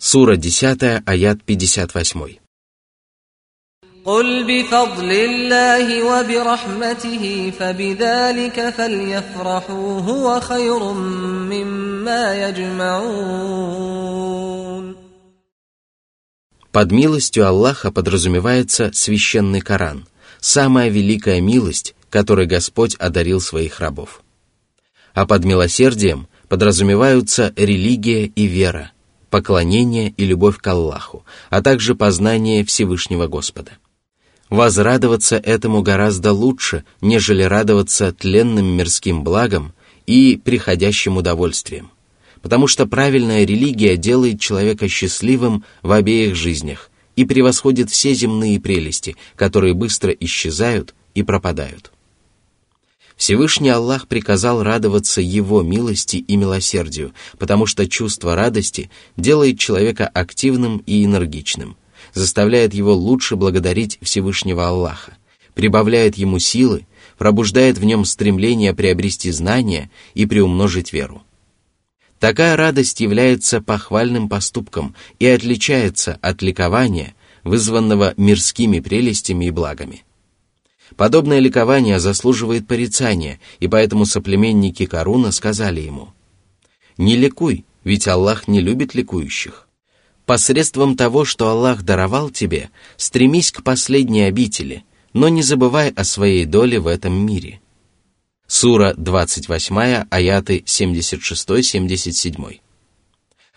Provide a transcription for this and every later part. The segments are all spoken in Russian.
Сура 10, аят 58. قل بفضل الله وبرحمته فبذلك فليفرحوا هو خير مما يجمعون Под милостью Аллаха подразумевается священный Коран, самая великая милость, которой Господь одарил своих рабов. А под милосердием подразумеваются религия и вера, поклонение и любовь к Аллаху, а также познание Всевышнего Господа. Возрадоваться этому гораздо лучше, нежели радоваться тленным мирским благам и приходящим удовольствием – потому что правильная религия делает человека счастливым в обеих жизнях и превосходит все земные прелести, которые быстро исчезают и пропадают. Всевышний Аллах приказал радоваться Его милости и милосердию, потому что чувство радости делает человека активным и энергичным, заставляет его лучше благодарить Всевышнего Аллаха, прибавляет ему силы, пробуждает в нем стремление приобрести знания и приумножить веру. Такая радость является похвальным поступком и отличается от ликования, вызванного мирскими прелестями и благами. Подобное ликование заслуживает порицания, и поэтому соплеменники Каруна сказали ему, «Не ликуй, ведь Аллах не любит ликующих. Посредством того, что Аллах даровал тебе, стремись к последней обители, но не забывай о своей доле в этом мире». Сура 28, аяты 76-77.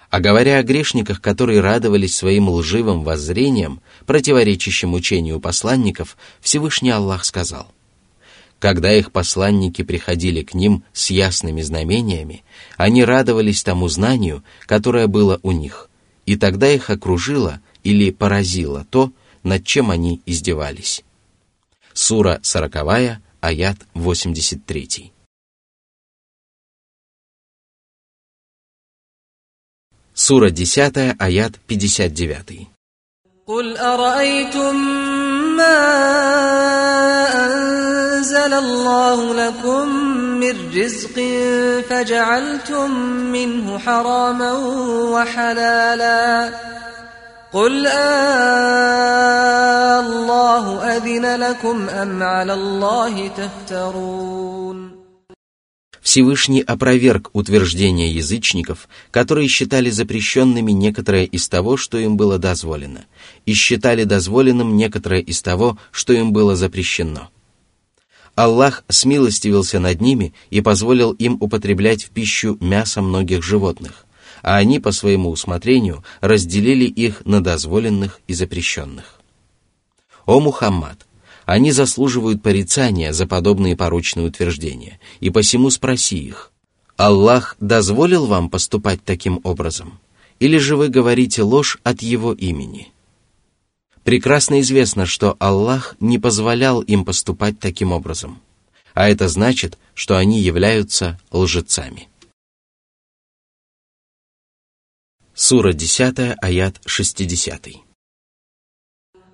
А говоря о грешниках, которые радовались своим лживым воззрениям, противоречащим учению посланников, Всевышний Аллах сказал, «Когда их посланники приходили к ним с ясными знамениями, они радовались тому знанию, которое было у них, и тогда их окружило или поразило то, над чем они издевались». Сура 40, аят 83. Сура 10, аят 59. قل أرأيتم ما أنزل الله لكم من رزق فجعلتم منه حراما وحلالا قل آه الله أذن لكم أم على الله تفترون Всевышний опроверг утверждения язычников, которые считали запрещенными некоторое из того, что им было дозволено, и считали дозволенным некоторое из того, что им было запрещено. Аллах смилостивился над ними и позволил им употреблять в пищу мясо многих животных, а они по своему усмотрению разделили их на дозволенных и запрещенных. О Мухаммад! Они заслуживают порицания за подобные порочные утверждения, и посему спроси их, Аллах дозволил вам поступать таким образом? Или же вы говорите ложь от Его имени? Прекрасно известно, что Аллах не позволял им поступать таким образом, а это значит, что они являются лжецами. Сура 10, аят 60.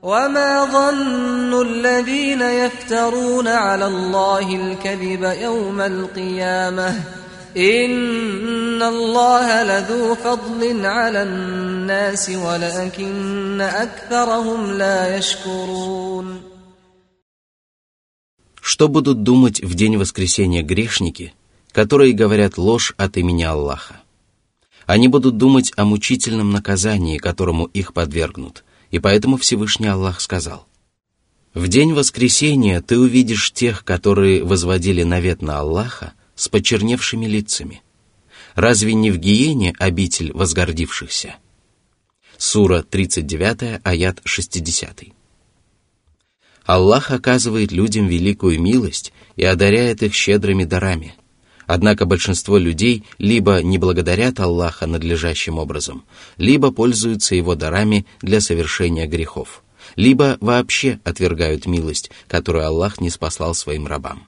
وما ظن الذين يفترون على الله الكذب يوم القيامة إن الله لذو فضل على الناس ولكن أكثرهم لا يشكرون Что будут думать в день воскресения грешники, которые говорят ложь от имени Аллаха? Они будут думать о мучительном наказании, которому их подвергнут, и поэтому Всевышний Аллах сказал, «В день воскресения ты увидишь тех, которые возводили навет на Аллаха с почерневшими лицами. Разве не в гиене обитель возгордившихся?» Сура 39, аят 60. Аллах оказывает людям великую милость и одаряет их щедрыми дарами – Однако большинство людей либо не благодарят Аллаха надлежащим образом, либо пользуются его дарами для совершения грехов, либо вообще отвергают милость, которую Аллах не спаслал своим рабам.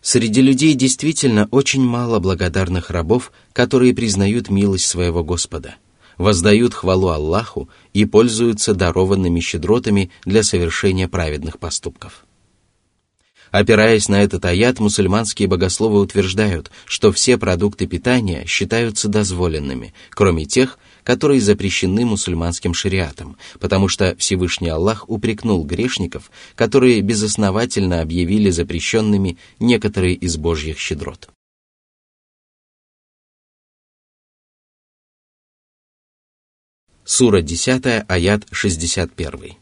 Среди людей действительно очень мало благодарных рабов, которые признают милость своего Господа, воздают хвалу Аллаху и пользуются дарованными щедротами для совершения праведных поступков. Опираясь на этот аят, мусульманские богословы утверждают, что все продукты питания считаются дозволенными, кроме тех, которые запрещены мусульманским шариатом, потому что Всевышний Аллах упрекнул грешников, которые безосновательно объявили запрещенными некоторые из божьих щедрот. Сура 10, аят 61.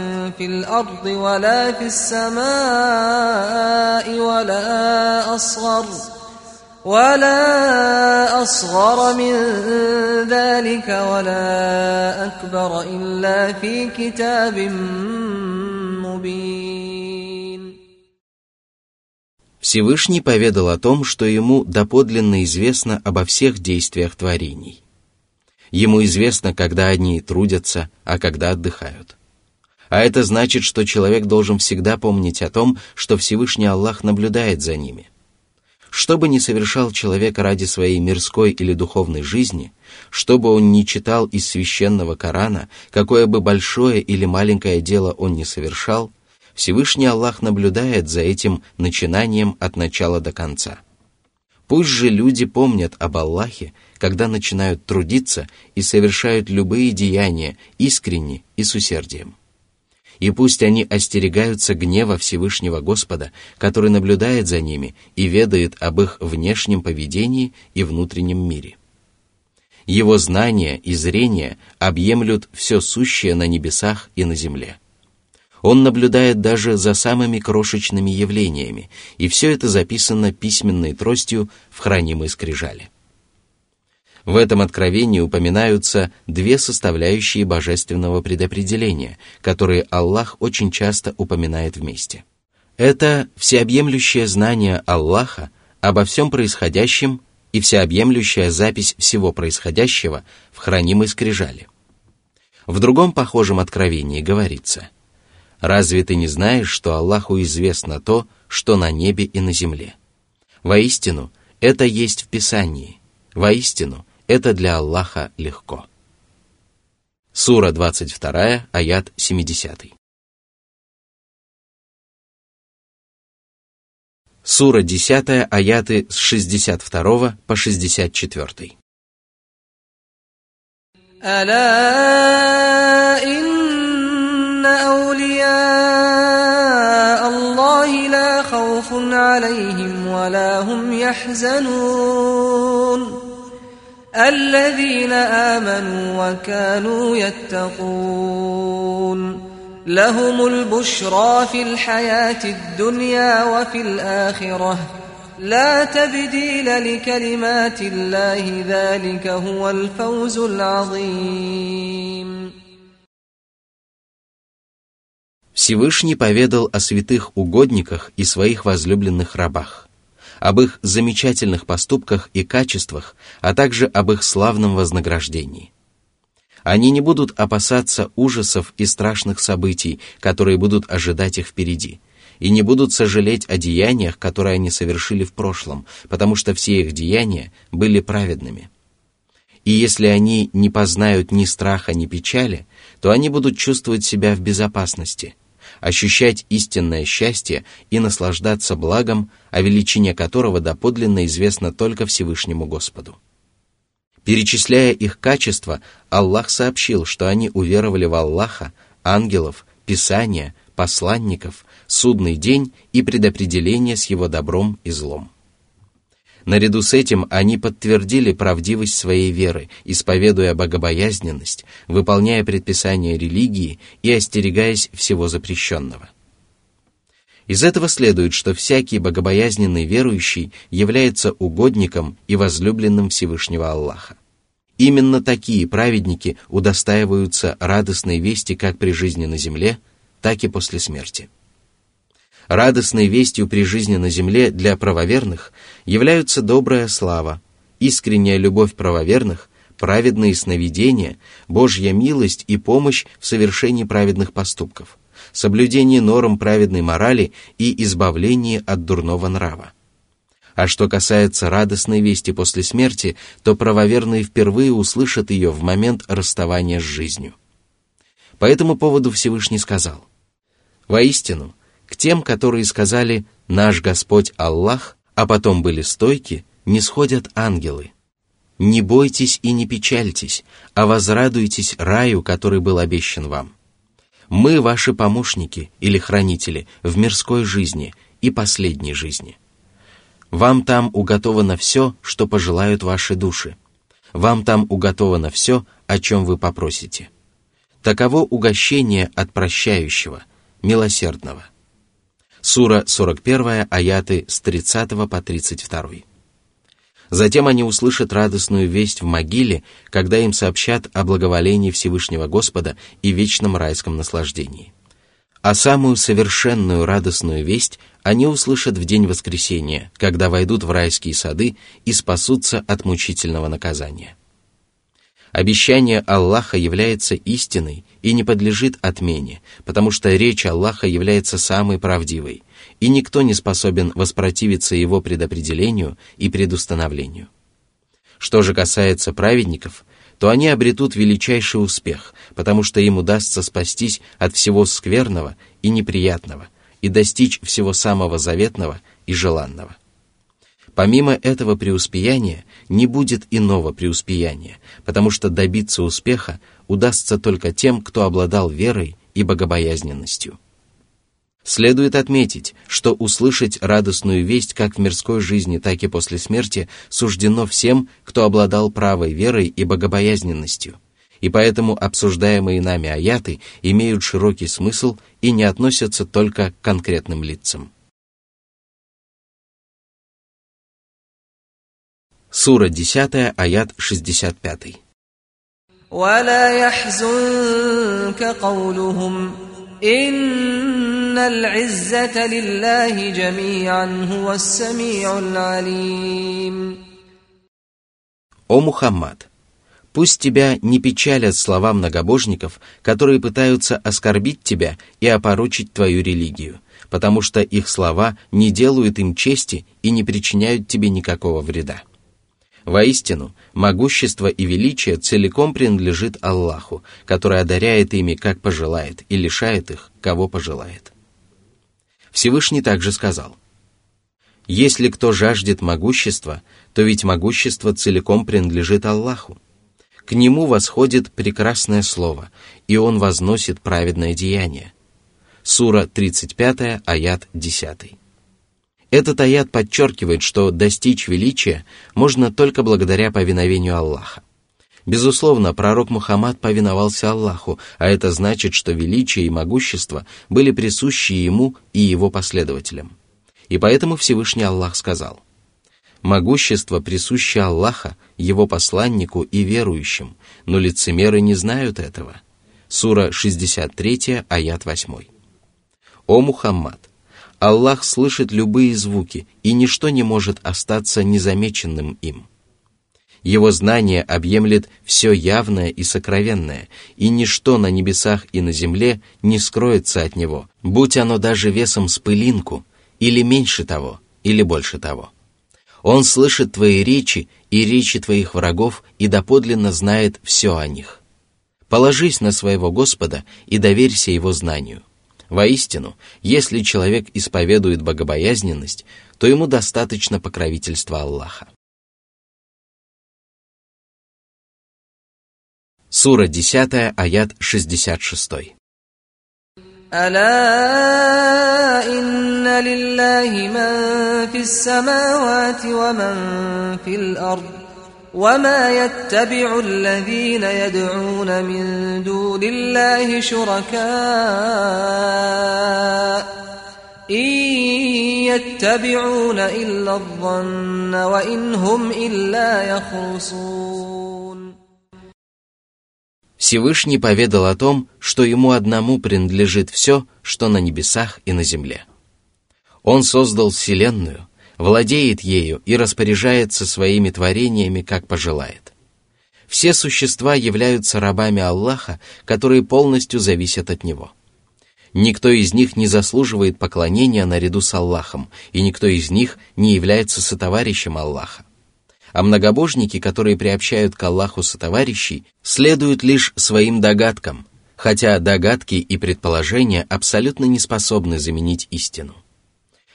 في الأرض ولا في السماء ولا أصغر ولا أصغر من ذلك ولا أكبر إلا في كتاب مبين Всевышний поведал о том, что ему доподлинно известно обо всех действиях творений. Ему известно, когда они трудятся, а когда отдыхают. – а это значит, что человек должен всегда помнить о том, что Всевышний Аллах наблюдает за ними. Что бы ни совершал человек ради своей мирской или духовной жизни, что бы он ни читал из священного Корана, какое бы большое или маленькое дело он ни совершал, Всевышний Аллах наблюдает за этим начинанием от начала до конца. Пусть же люди помнят об Аллахе когда начинают трудиться и совершают любые деяния искренне и с усердием. И пусть они остерегаются гнева Всевышнего Господа, который наблюдает за ними и ведает об их внешнем поведении и внутреннем мире. Его знания и зрение объемлют все сущее на небесах и на земле. Он наблюдает даже за самыми крошечными явлениями, и все это записано письменной тростью в хранимой скрижали. В этом откровении упоминаются две составляющие божественного предопределения, которые Аллах очень часто упоминает вместе. Это всеобъемлющее знание Аллаха обо всем происходящем и всеобъемлющая запись всего происходящего в хранимой скрижали. В другом похожем откровении говорится «Разве ты не знаешь, что Аллаху известно то, что на небе и на земле? Воистину, это есть в Писании. Воистину, это для Аллаха легко. Сура 22, аят 70. Сура 10, аяты с 62 по 64. ألا إن أولياء الله لا خوف عليهم ولا هم يحزنون الذين آمنوا وكانوا يتقون لهم البشرى في الحياة الدنيا وفي الآخرة لا تبديل لكلمات الله ذلك هو الفوز العظيم Всевышний поведал о святых угодниках и своих возлюбленных рабах – – об их замечательных поступках и качествах, а также об их славном вознаграждении. Они не будут опасаться ужасов и страшных событий, которые будут ожидать их впереди, и не будут сожалеть о деяниях, которые они совершили в прошлом, потому что все их деяния были праведными. И если они не познают ни страха, ни печали, то они будут чувствовать себя в безопасности – ощущать истинное счастье и наслаждаться благом, о величине которого доподлинно известно только Всевышнему Господу. Перечисляя их качества, Аллах сообщил, что они уверовали в Аллаха, ангелов, Писания, посланников, судный день и предопределение с его добром и злом. Наряду с этим они подтвердили правдивость своей веры, исповедуя богобоязненность, выполняя предписания религии и остерегаясь всего запрещенного. Из этого следует, что всякий богобоязненный верующий является угодником и возлюбленным Всевышнего Аллаха. Именно такие праведники удостаиваются радостной вести как при жизни на земле, так и после смерти. Радостной вестью при жизни на земле для правоверных являются добрая слава, искренняя любовь правоверных, праведные сновидения, Божья милость и помощь в совершении праведных поступков, соблюдение норм праведной морали и избавление от дурного нрава. А что касается радостной вести после смерти, то правоверные впервые услышат ее в момент расставания с жизнью. По этому поводу Всевышний сказал, «Воистину, к тем, которые сказали «Наш Господь Аллах», а потом были стойки, не сходят ангелы. Не бойтесь и не печальтесь, а возрадуйтесь раю, который был обещан вам. Мы ваши помощники или хранители в мирской жизни и последней жизни. Вам там уготовано все, что пожелают ваши души. Вам там уготовано все, о чем вы попросите. Таково угощение от прощающего, милосердного. Сура 41, аяты с 30 по 32. Затем они услышат радостную весть в могиле, когда им сообщат о благоволении Всевышнего Господа и вечном райском наслаждении. А самую совершенную радостную весть они услышат в день воскресения, когда войдут в райские сады и спасутся от мучительного наказания. Обещание Аллаха является истиной и не подлежит отмене, потому что речь Аллаха является самой правдивой, и никто не способен воспротивиться его предопределению и предустановлению. Что же касается праведников, то они обретут величайший успех, потому что им удастся спастись от всего скверного и неприятного и достичь всего самого заветного и желанного. Помимо этого преуспеяния не будет иного преуспеяния, потому что добиться успеха удастся только тем, кто обладал верой и богобоязненностью. Следует отметить, что услышать радостную весть как в мирской жизни, так и после смерти суждено всем, кто обладал правой верой и богобоязненностью, и поэтому обсуждаемые нами аяты имеют широкий смысл и не относятся только к конкретным лицам. Сура 10, аят 65. ولا يحزنك قولهم إن العزة لله جميعا هو السميع العليم О Мухаммад, пусть тебя не печалят слова многобожников, которые пытаются оскорбить тебя и опорочить твою религию, потому что их слова не делают им чести и не причиняют тебе никакого вреда. Воистину, могущество и величие целиком принадлежит Аллаху, который одаряет ими, как пожелает, и лишает их, кого пожелает. Всевышний также сказал, «Если кто жаждет могущества, то ведь могущество целиком принадлежит Аллаху. К нему восходит прекрасное слово, и он возносит праведное деяние». Сура 35, аят 10. Этот аят подчеркивает, что достичь величия можно только благодаря повиновению Аллаха. Безусловно, пророк Мухаммад повиновался Аллаху, а это значит, что величие и могущество были присущи ему и его последователям. И поэтому Всевышний Аллах сказал, «Могущество присуще Аллаха, его посланнику и верующим, но лицемеры не знают этого». Сура 63, аят 8. «О Мухаммад, Аллах слышит любые звуки, и ничто не может остаться незамеченным им. Его знание объемлет все явное и сокровенное, и ничто на небесах и на земле не скроется от него, будь оно даже весом с пылинку, или меньше того, или больше того. Он слышит твои речи и речи твоих врагов и доподлинно знает все о них. Положись на своего Господа и доверься Его знанию. Воистину, если человек исповедует богобоязненность, то ему достаточно покровительства Аллаха. Сура 10, аят 66. ألا إن لله من في السماوات ومن في الأرض وما يتبع الذين يدعون من دون الله شركاء إن يتبعون إلا الظن وإن هم إلا يخرصون Всевышний поведал о том, что ему одному принадлежит все, что на небесах и на земле. Он создал Вселенную, владеет ею и распоряжается своими творениями, как пожелает. Все существа являются рабами Аллаха, которые полностью зависят от Него. Никто из них не заслуживает поклонения наряду с Аллахом, и никто из них не является сотоварищем Аллаха. А многобожники, которые приобщают к Аллаху сотоварищей, следуют лишь своим догадкам, хотя догадки и предположения абсолютно не способны заменить истину.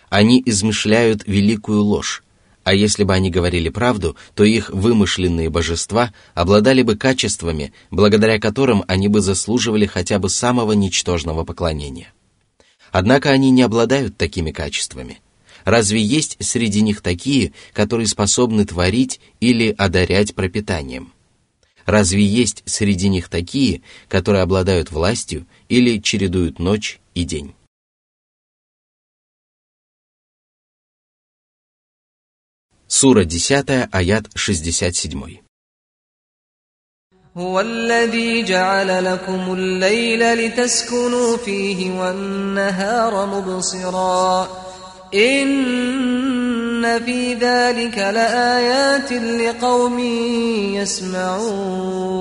Они измышляют великую ложь, а если бы они говорили правду, то их вымышленные божества обладали бы качествами, благодаря которым они бы заслуживали хотя бы самого ничтожного поклонения. Однако они не обладают такими качествами. Разве есть среди них такие, которые способны творить или одарять пропитанием? Разве есть среди них такие, которые обладают властью или чередуют ночь и день? Сура 10, аят 67. هو الذي جعل لكم الليل لتسكنوا فيه والنهار مبصرا إن في ذلك لآيات لقوم يسمعون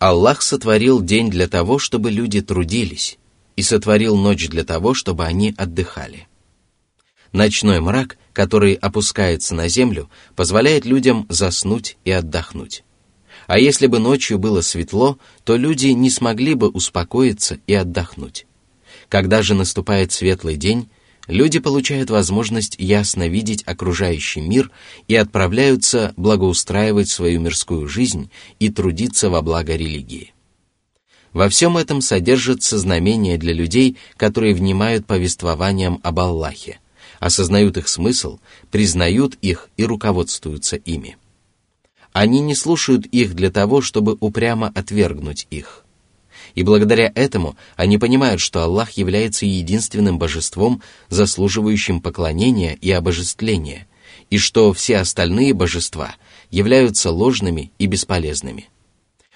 Аллах сотворил день для того, чтобы люди трудились, и сотворил ночь для того, чтобы они отдыхали. Ночной мрак, который опускается на землю, позволяет людям заснуть и отдохнуть. А если бы ночью было светло, то люди не смогли бы успокоиться и отдохнуть. Когда же наступает светлый день, люди получают возможность ясно видеть окружающий мир и отправляются благоустраивать свою мирскую жизнь и трудиться во благо религии. Во всем этом содержится знамение для людей, которые внимают повествованиям об Аллахе, осознают их смысл, признают их и руководствуются ими. Они не слушают их для того, чтобы упрямо отвергнуть их. И благодаря этому они понимают, что Аллах является единственным божеством, заслуживающим поклонения и обожествления, и что все остальные божества являются ложными и бесполезными.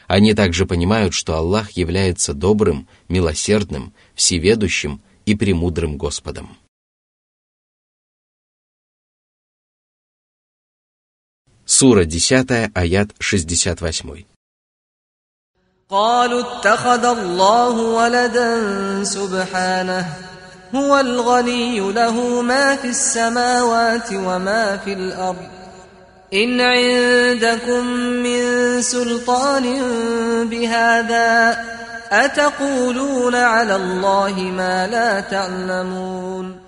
Они также понимают, что Аллах является добрым, милосердным, всеведущим и премудрым Господом. Сура 10, аят 68. قالوا اتخذ الله ولدا سبحانه هو الغني له ما في السماوات وما في الأرض إن عندكم من سلطان بهذا أتقولون على الله ما لا تعلمون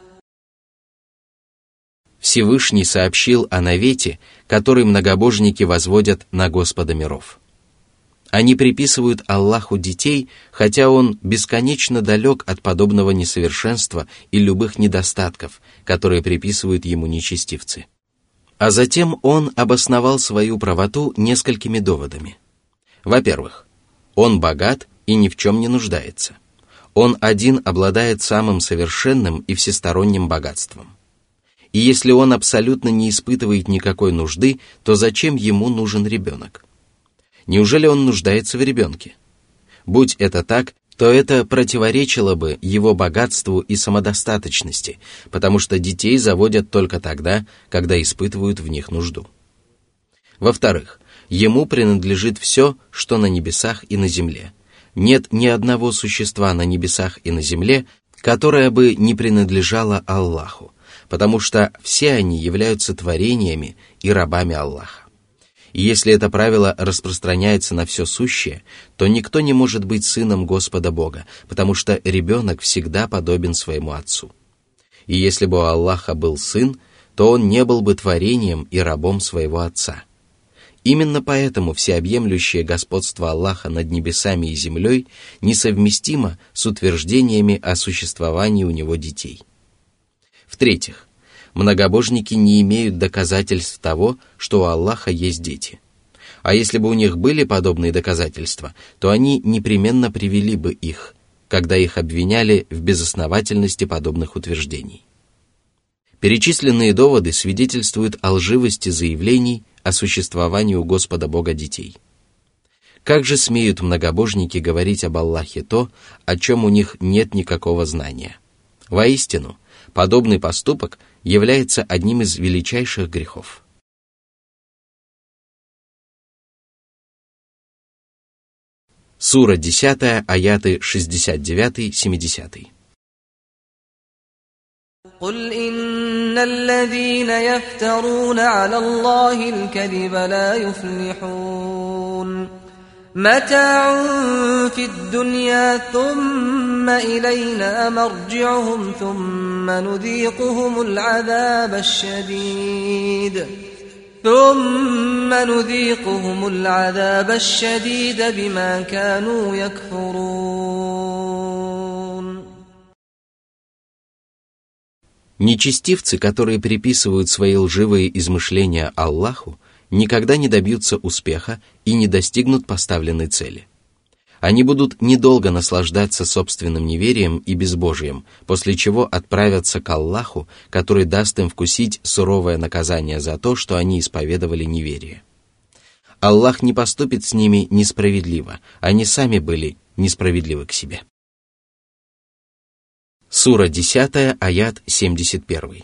Всевышний сообщил о навете, который многобожники возводят на Господа миров. Они приписывают Аллаху детей, хотя Он бесконечно далек от подобного несовершенства и любых недостатков, которые приписывают Ему нечестивцы. А затем Он обосновал свою правоту несколькими доводами. Во-первых, Он богат и ни в чем не нуждается. Он один обладает самым совершенным и всесторонним богатством. И если он абсолютно не испытывает никакой нужды, то зачем ему нужен ребенок? Неужели он нуждается в ребенке? Будь это так, то это противоречило бы его богатству и самодостаточности, потому что детей заводят только тогда, когда испытывают в них нужду. Во-вторых, ему принадлежит все, что на небесах и на земле. Нет ни одного существа на небесах и на земле, которое бы не принадлежало Аллаху, потому что все они являются творениями и рабами Аллаха. И если это правило распространяется на все сущее, то никто не может быть сыном Господа Бога, потому что ребенок всегда подобен своему отцу. И если бы у Аллаха был сын, то он не был бы творением и рабом своего отца. Именно поэтому всеобъемлющее господство Аллаха над небесами и землей несовместимо с утверждениями о существовании у него детей. В-третьих, многобожники не имеют доказательств того, что у Аллаха есть дети. А если бы у них были подобные доказательства, то они непременно привели бы их, когда их обвиняли в безосновательности подобных утверждений. Перечисленные доводы свидетельствуют о лживости заявлений о существовании у Господа Бога детей. Как же смеют многобожники говорить об Аллахе то, о чем у них нет никакого знания? Воистину, подобный поступок является одним из величайших грехов. Сура 10, аяты 69-70. قل متاع في الدنيا ثم إلينا مرجعهم ثم نذيقهم العذاب الشديد ثم نذيقهم العذاب الشديد بما كانوا يكفرون Нечестивцы, которые приписывают свои лживые измышления Аллаху, никогда не добьются успеха и не достигнут поставленной цели. Они будут недолго наслаждаться собственным неверием и безбожием, после чего отправятся к Аллаху, который даст им вкусить суровое наказание за то, что они исповедовали неверие. Аллах не поступит с ними несправедливо, они сами были несправедливы к себе. Сура 10, аят 71.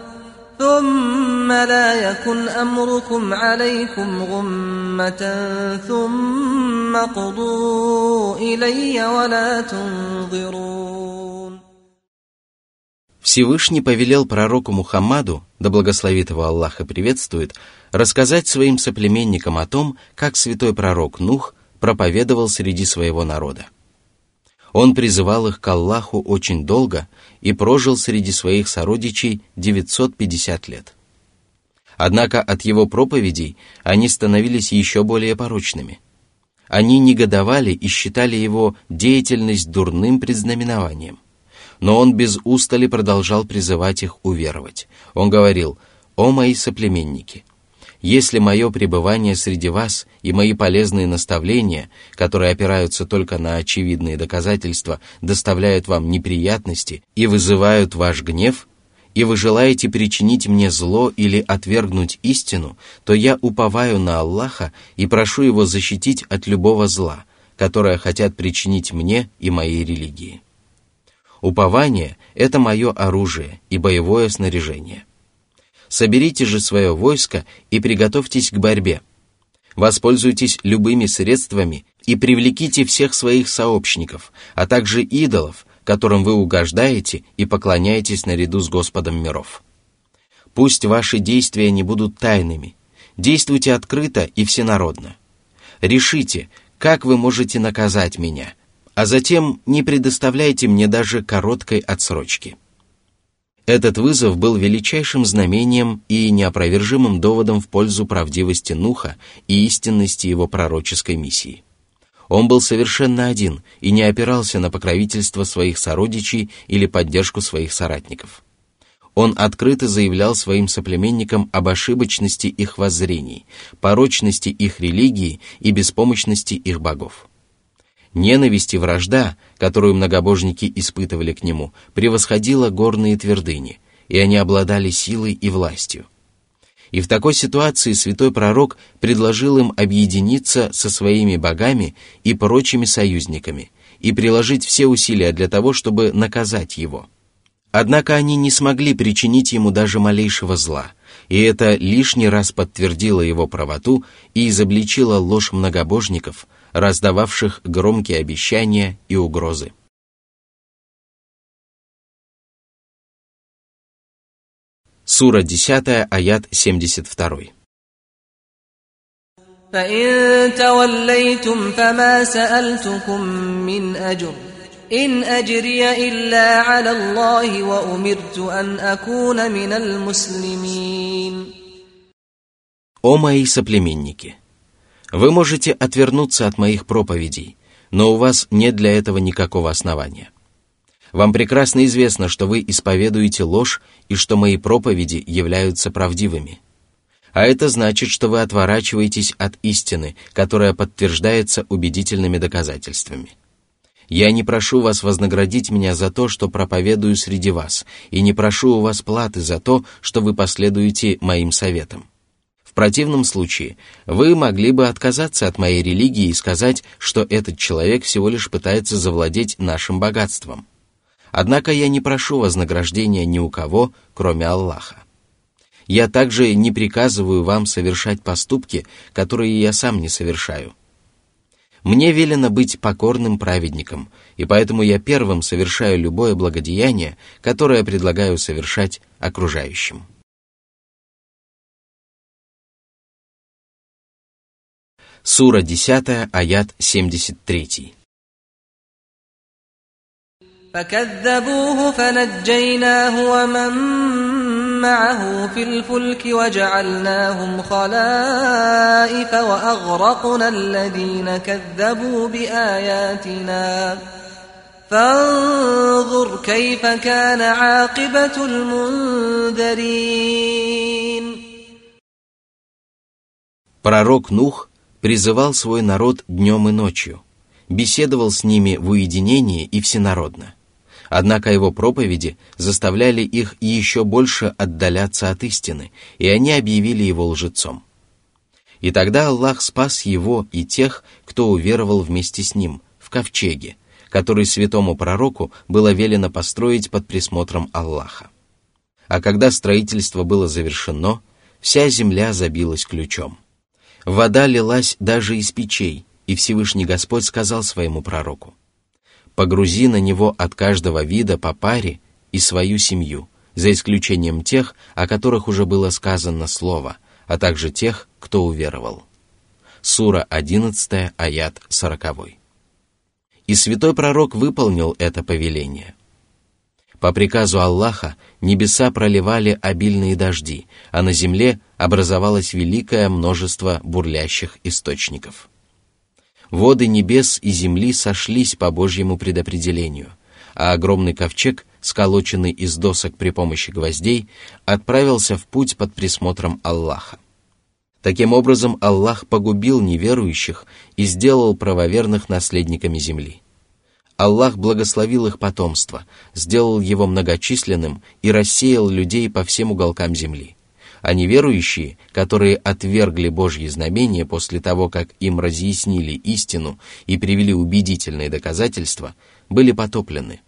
ثم لا يكن أمركم عليكم غمة ثم قضوا إلي ولا تنظرون Всевышний повелел пророку Мухаммаду, да благословит его Аллах и приветствует, рассказать своим соплеменникам о том, как святой пророк Нух проповедовал среди своего народа. Он призывал их к Аллаху очень долго и прожил среди своих сородичей 950 лет. Однако от его проповедей они становились еще более порочными. Они негодовали и считали его деятельность дурным предзнаменованием. Но он без устали продолжал призывать их уверовать. Он говорил, «О мои соплеменники, если мое пребывание среди вас и мои полезные наставления, которые опираются только на очевидные доказательства, доставляют вам неприятности и вызывают ваш гнев, и вы желаете причинить мне зло или отвергнуть истину, то я уповаю на Аллаха и прошу Его защитить от любого зла, которое хотят причинить мне и моей религии. Упование – это мое оружие и боевое снаряжение – соберите же свое войско и приготовьтесь к борьбе. Воспользуйтесь любыми средствами и привлеките всех своих сообщников, а также идолов, которым вы угождаете и поклоняетесь наряду с Господом миров. Пусть ваши действия не будут тайными. Действуйте открыто и всенародно. Решите, как вы можете наказать меня, а затем не предоставляйте мне даже короткой отсрочки. Этот вызов был величайшим знамением и неопровержимым доводом в пользу правдивости Нуха и истинности его пророческой миссии. Он был совершенно один и не опирался на покровительство своих сородичей или поддержку своих соратников. Он открыто заявлял своим соплеменникам об ошибочности их воззрений, порочности их религии и беспомощности их богов. Ненависть и вражда, которую многобожники испытывали к нему, превосходила горные твердыни, и они обладали силой и властью. И в такой ситуации святой пророк предложил им объединиться со своими богами и прочими союзниками и приложить все усилия для того, чтобы наказать его. Однако они не смогли причинить ему даже малейшего зла, и это лишний раз подтвердило его правоту и изобличило ложь многобожников – раздававших громкие обещания и угрозы. Сура 10, аят 72. فإن توليتم فما سألتكم من أجر إن أجري إلا على الله وأمرت أن أكون من المسلمين О мои соплеменники! Вы можете отвернуться от моих проповедей, но у вас нет для этого никакого основания. Вам прекрасно известно, что вы исповедуете ложь и что мои проповеди являются правдивыми. А это значит, что вы отворачиваетесь от истины, которая подтверждается убедительными доказательствами. Я не прошу вас вознаградить меня за то, что проповедую среди вас, и не прошу у вас платы за то, что вы последуете моим советам. В противном случае вы могли бы отказаться от моей религии и сказать, что этот человек всего лишь пытается завладеть нашим богатством. Однако я не прошу вознаграждения ни у кого, кроме Аллаха. Я также не приказываю вам совершать поступки, которые я сам не совершаю. Мне велено быть покорным праведником, и поэтому я первым совершаю любое благодеяние, которое предлагаю совершать окружающим. Сура 10, аят 73. فكذبوه فنجيناه ومن معه في الفلك وجعلناهم خلائف وأغرقنا الذين كذبوا بآياتنا فانظر كيف كان عاقبة المنذرين Пророк Нух призывал свой народ днем и ночью, беседовал с ними в уединении и всенародно. Однако его проповеди заставляли их еще больше отдаляться от истины, и они объявили его лжецом. И тогда Аллах спас его и тех, кто уверовал вместе с ним, в ковчеге, который святому пророку было велено построить под присмотром Аллаха. А когда строительство было завершено, вся земля забилась ключом. Вода лилась даже из печей, и Всевышний Господь сказал своему пророку, «Погрузи на него от каждого вида по паре и свою семью, за исключением тех, о которых уже было сказано слово, а также тех, кто уверовал». Сура 11, аят 40. И святой пророк выполнил это повеление – по приказу Аллаха небеса проливали обильные дожди, а на земле образовалось великое множество бурлящих источников. Воды небес и земли сошлись по Божьему предопределению, а огромный ковчег, сколоченный из досок при помощи гвоздей, отправился в путь под присмотром Аллаха. Таким образом, Аллах погубил неверующих и сделал правоверных наследниками земли. Аллах благословил их потомство, сделал его многочисленным и рассеял людей по всем уголкам земли. А неверующие, которые отвергли Божьи знамения после того, как им разъяснили истину и привели убедительные доказательства, были потоплены.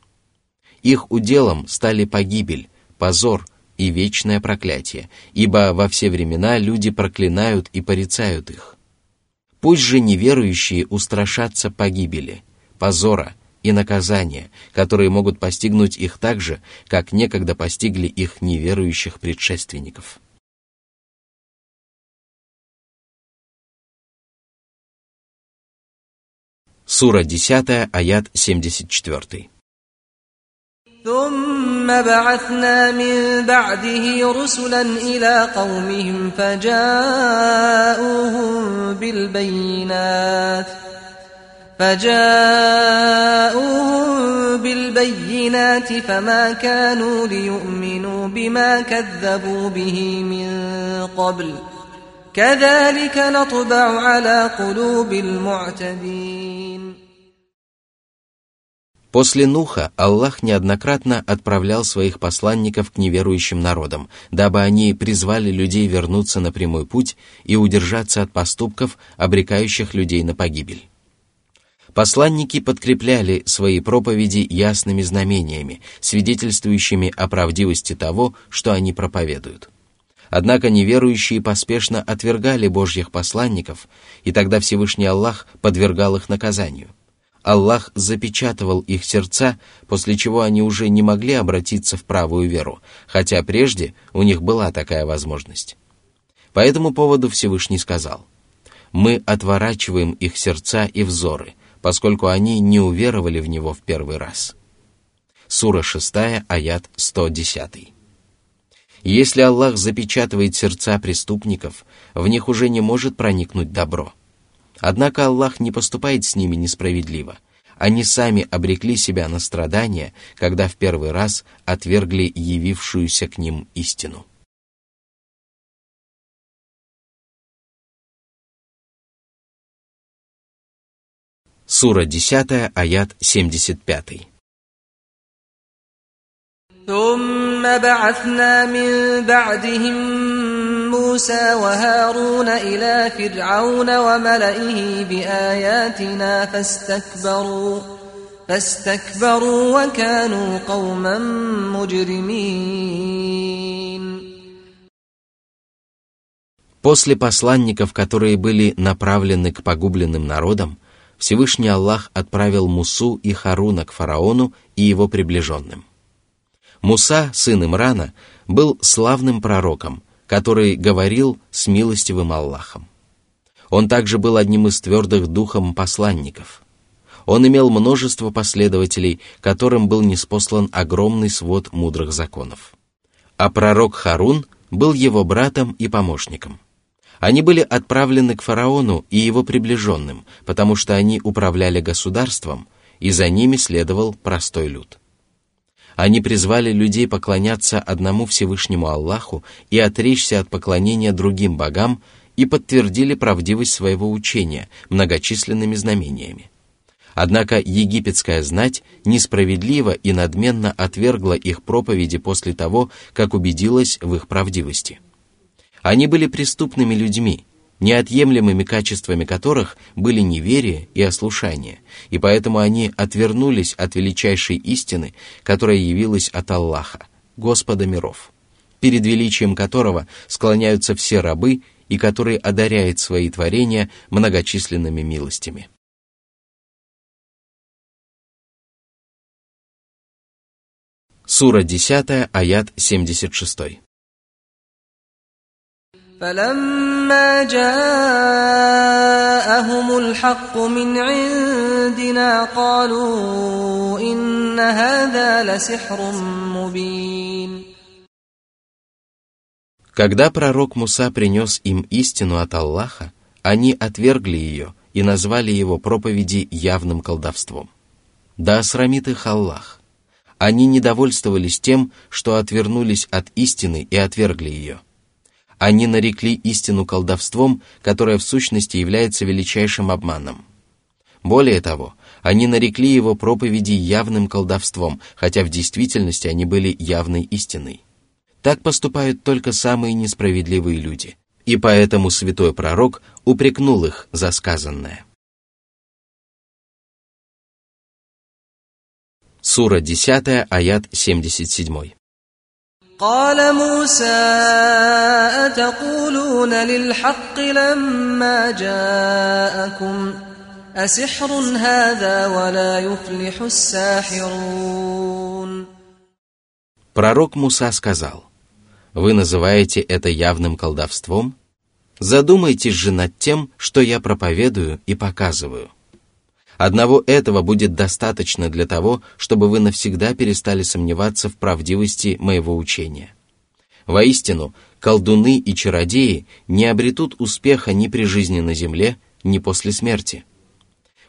Их уделом стали погибель, позор и вечное проклятие, ибо во все времена люди проклинают и порицают их. Пусть же неверующие устрашатся погибели, позора – и наказания, которые могут постигнуть их так же, как некогда постигли их неверующих предшественников. Сура 10, аят 74. ثم بعثنا من بعده رسلا إلى قومهم فجاءوهم بالبينات فجاءوهم بالبينات فما كانوا ليؤمنوا بما كذبوا به من قبل كذلك نطبع على قلوب المعتدين После Нуха Аллах неоднократно отправлял своих посланников к неверующим народам, дабы они призвали людей вернуться на прямой путь и удержаться от поступков, обрекающих людей на погибель. Посланники подкрепляли свои проповеди ясными знамениями, свидетельствующими о правдивости того, что они проповедуют. Однако неверующие поспешно отвергали Божьих посланников, и тогда Всевышний Аллах подвергал их наказанию. Аллах запечатывал их сердца, после чего они уже не могли обратиться в правую веру, хотя прежде у них была такая возможность. По этому поводу Всевышний сказал, «Мы отворачиваем их сердца и взоры, поскольку они не уверовали в него в первый раз. Сура 6, аят 110. Если Аллах запечатывает сердца преступников, в них уже не может проникнуть добро. Однако Аллах не поступает с ними несправедливо. Они сами обрекли себя на страдания, когда в первый раз отвергли явившуюся к ним истину. Сура 10, аят 75. ثم بعثنا من بعدهم موسى وهارون إلى فرعون وملئه بآياتنا فاستكبروا فاستكبروا وكانوا قوما مجرمين После посланников, которые были направлены к погубленным народам, Всевышний Аллах отправил Мусу и Харуна к фараону и его приближенным. Муса, сын Имрана, был славным пророком, который говорил с милостивым Аллахом. Он также был одним из твердых духом посланников. Он имел множество последователей, которым был неспослан огромный свод мудрых законов. А пророк Харун был его братом и помощником. Они были отправлены к фараону и его приближенным, потому что они управляли государством, и за ними следовал простой люд. Они призвали людей поклоняться одному Всевышнему Аллаху и отречься от поклонения другим богам и подтвердили правдивость своего учения многочисленными знамениями. Однако египетская знать несправедливо и надменно отвергла их проповеди после того, как убедилась в их правдивости. Они были преступными людьми, неотъемлемыми качествами которых были неверие и ослушание, и поэтому они отвернулись от величайшей истины, которая явилась от Аллаха, Господа миров, перед величием которого склоняются все рабы и который одаряет свои творения многочисленными милостями. Сура 10, аят 76. فلما جاءهم الحق من عندنا قالوا إن هذا لسحر مبين Когда пророк Муса принес им истину от Аллаха, они отвергли ее и назвали его проповеди явным колдовством. Да осрамит их Аллах. Они недовольствовались тем, что отвернулись от истины и отвергли ее – они нарекли истину колдовством, которое в сущности является величайшим обманом. Более того, они нарекли его проповеди явным колдовством, хотя в действительности они были явной истиной. Так поступают только самые несправедливые люди, и поэтому святой пророк упрекнул их за сказанное. Сура 10, аят 77. قال موسى أتقولون للحق لما جاءكم أسحر هذا ولا يفلح الساحرون Пророк Муса сказал, «Вы называете это явным колдовством? Задумайтесь же над тем, что я проповедую и показываю». Одного этого будет достаточно для того, чтобы вы навсегда перестали сомневаться в правдивости моего учения. Воистину, колдуны и чародеи не обретут успеха ни при жизни на земле, ни после смерти.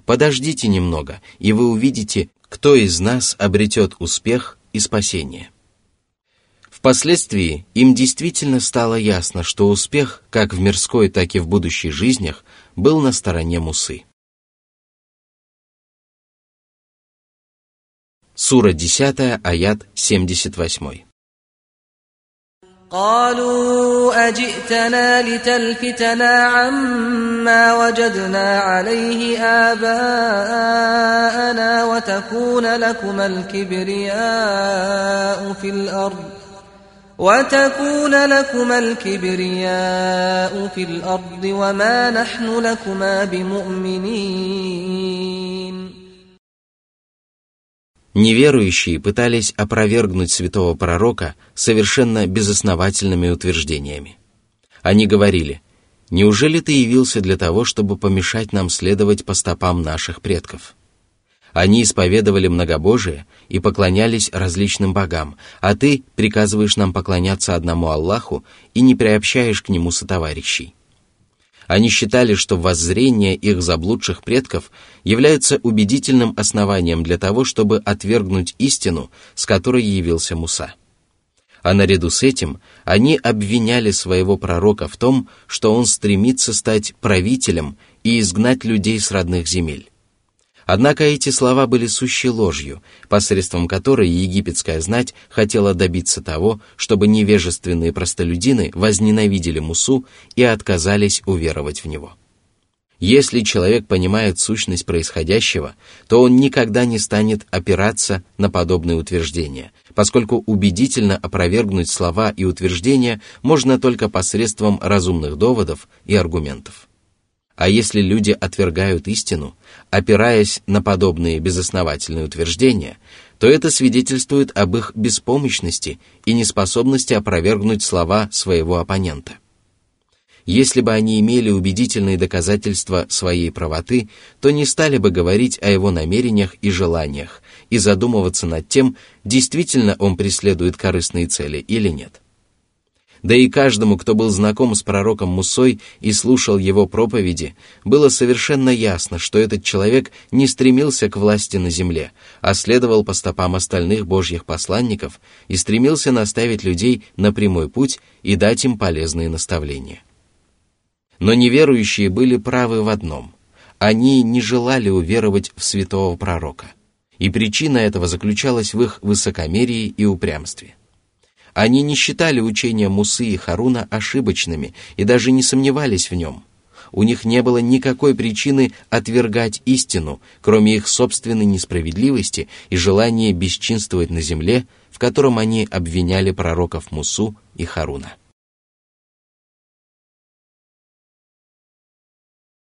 Подождите немного, и вы увидите, кто из нас обретет успех и спасение. Впоследствии им действительно стало ясно, что успех, как в мирской, так и в будущей жизнях, был на стороне Мусы. Сура 10, аят 78. قالوا أجئتنا لتلفتنا عما وجدنا عليه آباءنا وتكون لكما الكبرياء في الأرض وتكون لكما الكبرياء في الأرض وما نحن لكما بمؤمنين Неверующие пытались опровергнуть святого пророка совершенно безосновательными утверждениями. Они говорили, «Неужели ты явился для того, чтобы помешать нам следовать по стопам наших предков?» Они исповедовали многобожие и поклонялись различным богам, а ты приказываешь нам поклоняться одному Аллаху и не приобщаешь к нему сотоварищей. Они считали, что воззрение их заблудших предков является убедительным основанием для того, чтобы отвергнуть истину, с которой явился Муса. А наряду с этим они обвиняли своего пророка в том, что он стремится стать правителем и изгнать людей с родных земель. Однако эти слова были сущей ложью, посредством которой египетская знать хотела добиться того, чтобы невежественные простолюдины возненавидели Мусу и отказались уверовать в него. Если человек понимает сущность происходящего, то он никогда не станет опираться на подобные утверждения, поскольку убедительно опровергнуть слова и утверждения можно только посредством разумных доводов и аргументов. А если люди отвергают истину, опираясь на подобные безосновательные утверждения, то это свидетельствует об их беспомощности и неспособности опровергнуть слова своего оппонента. Если бы они имели убедительные доказательства своей правоты, то не стали бы говорить о его намерениях и желаниях и задумываться над тем, действительно он преследует корыстные цели или нет. Да и каждому, кто был знаком с пророком Мусой и слушал его проповеди, было совершенно ясно, что этот человек не стремился к власти на земле, а следовал по стопам остальных божьих посланников и стремился наставить людей на прямой путь и дать им полезные наставления. Но неверующие были правы в одном. Они не желали уверовать в святого пророка. И причина этого заключалась в их высокомерии и упрямстве – они не считали учения Мусы и Харуна ошибочными и даже не сомневались в нем. У них не было никакой причины отвергать истину, кроме их собственной несправедливости и желания бесчинствовать на земле, в котором они обвиняли пророков Мусу и Харуна.